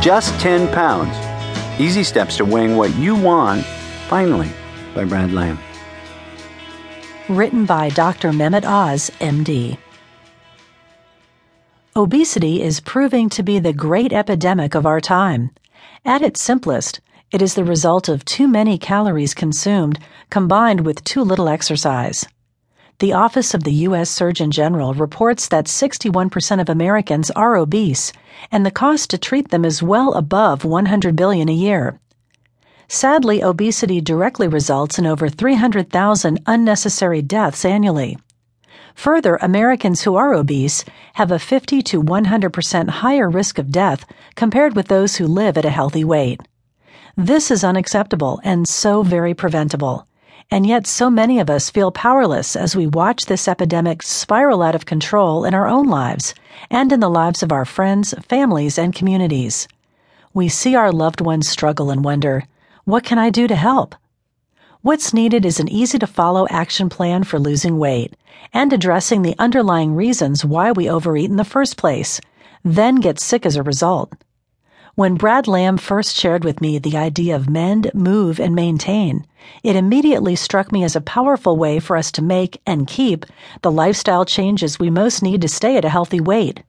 Just 10 pounds. Easy steps to weighing what you want, finally, by Brad Lamm. Written by Dr. Mehmet Oz, MD. Obesity is proving to be the great epidemic of our time. At its simplest, it is the result of too many calories consumed combined with too little exercise. The Office of the U.S. Surgeon General reports that 61% of Americans are obese, and the cost to treat them is well above 100 billion a year. Sadly, obesity directly results in over 300,000 unnecessary deaths annually. Further, Americans who are obese have a 50 to 100% higher risk of death compared with those who live at a healthy weight. This is unacceptable and so very preventable. And yet, so many of us feel powerless as we watch this epidemic spiral out of control in our own lives and in the lives of our friends, families, and communities. We see our loved ones struggle and wonder, what can I do to help? What's needed is an easy to follow action plan for losing weight and addressing the underlying reasons why we overeat in the first place, then get sick as a result. When Brad Lamm first shared with me the idea of mend, move, and maintain, it immediately struck me as a powerful way for us to make and keep the lifestyle changes we most need to stay at a healthy weight.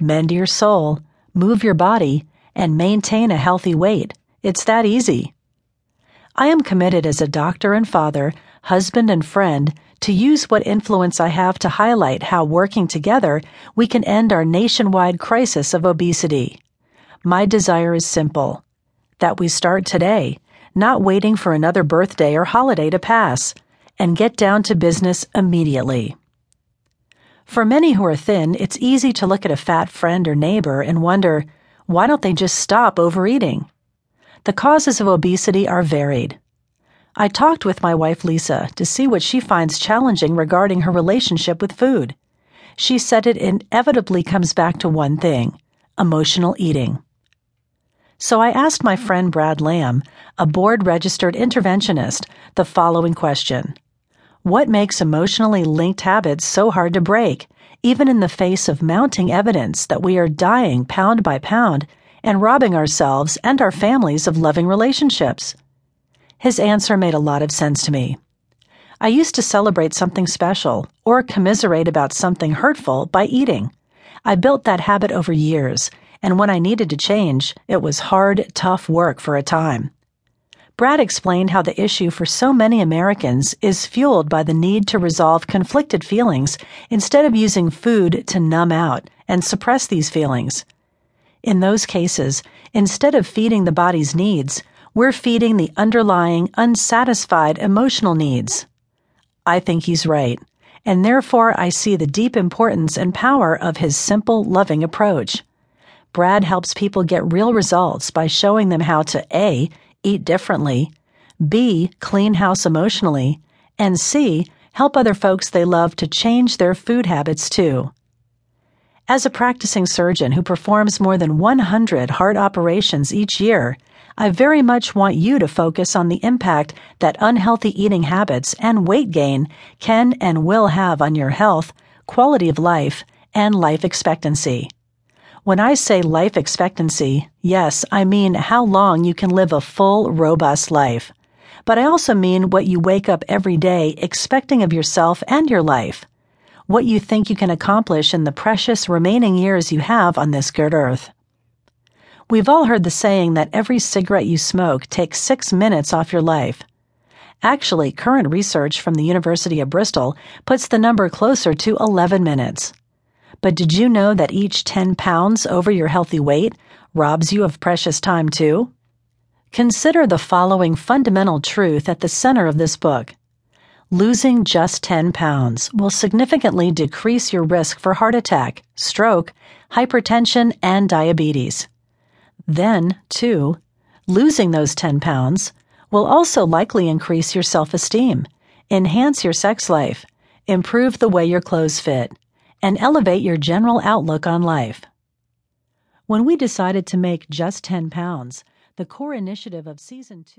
Mend your soul, move your body, and maintain a healthy weight. It's that easy. I am committed as a doctor and father, husband and friend to use what influence I have to highlight how working together we can end our nationwide crisis of obesity. My desire is simple that we start today, not waiting for another birthday or holiday to pass, and get down to business immediately. For many who are thin, it's easy to look at a fat friend or neighbor and wonder, why don't they just stop overeating? The causes of obesity are varied. I talked with my wife Lisa to see what she finds challenging regarding her relationship with food. She said it inevitably comes back to one thing emotional eating. So I asked my friend Brad Lamm, a board registered interventionist, the following question What makes emotionally linked habits so hard to break, even in the face of mounting evidence that we are dying pound by pound and robbing ourselves and our families of loving relationships? His answer made a lot of sense to me. I used to celebrate something special or commiserate about something hurtful by eating. I built that habit over years and when I needed to change, it was hard, tough work for a time. Brad explained how the issue for so many Americans is fueled by the need to resolve conflicted feelings instead of using food to numb out and suppress these feelings. In those cases, instead of feeding the body's needs, we're feeding the underlying unsatisfied emotional needs. I think he's right, and therefore I see the deep importance and power of his simple, loving approach. Brad helps people get real results by showing them how to A. eat differently, B. clean house emotionally, and C. help other folks they love to change their food habits too. As a practicing surgeon who performs more than 100 heart operations each year, I very much want you to focus on the impact that unhealthy eating habits and weight gain can and will have on your health, quality of life, and life expectancy. When I say life expectancy, yes, I mean how long you can live a full, robust life. But I also mean what you wake up every day expecting of yourself and your life. What you think you can accomplish in the precious remaining years you have on this good earth. We've all heard the saying that every cigarette you smoke takes six minutes off your life. Actually, current research from the University of Bristol puts the number closer to 11 minutes. But did you know that each 10 pounds over your healthy weight robs you of precious time too? Consider the following fundamental truth at the center of this book. Losing just 10 pounds will significantly decrease your risk for heart attack, stroke, hypertension, and diabetes. Then, too, losing those 10 pounds will also likely increase your self esteem, enhance your sex life, improve the way your clothes fit, and elevate your general outlook on life. When we decided to make just 10 pounds, the core initiative of season two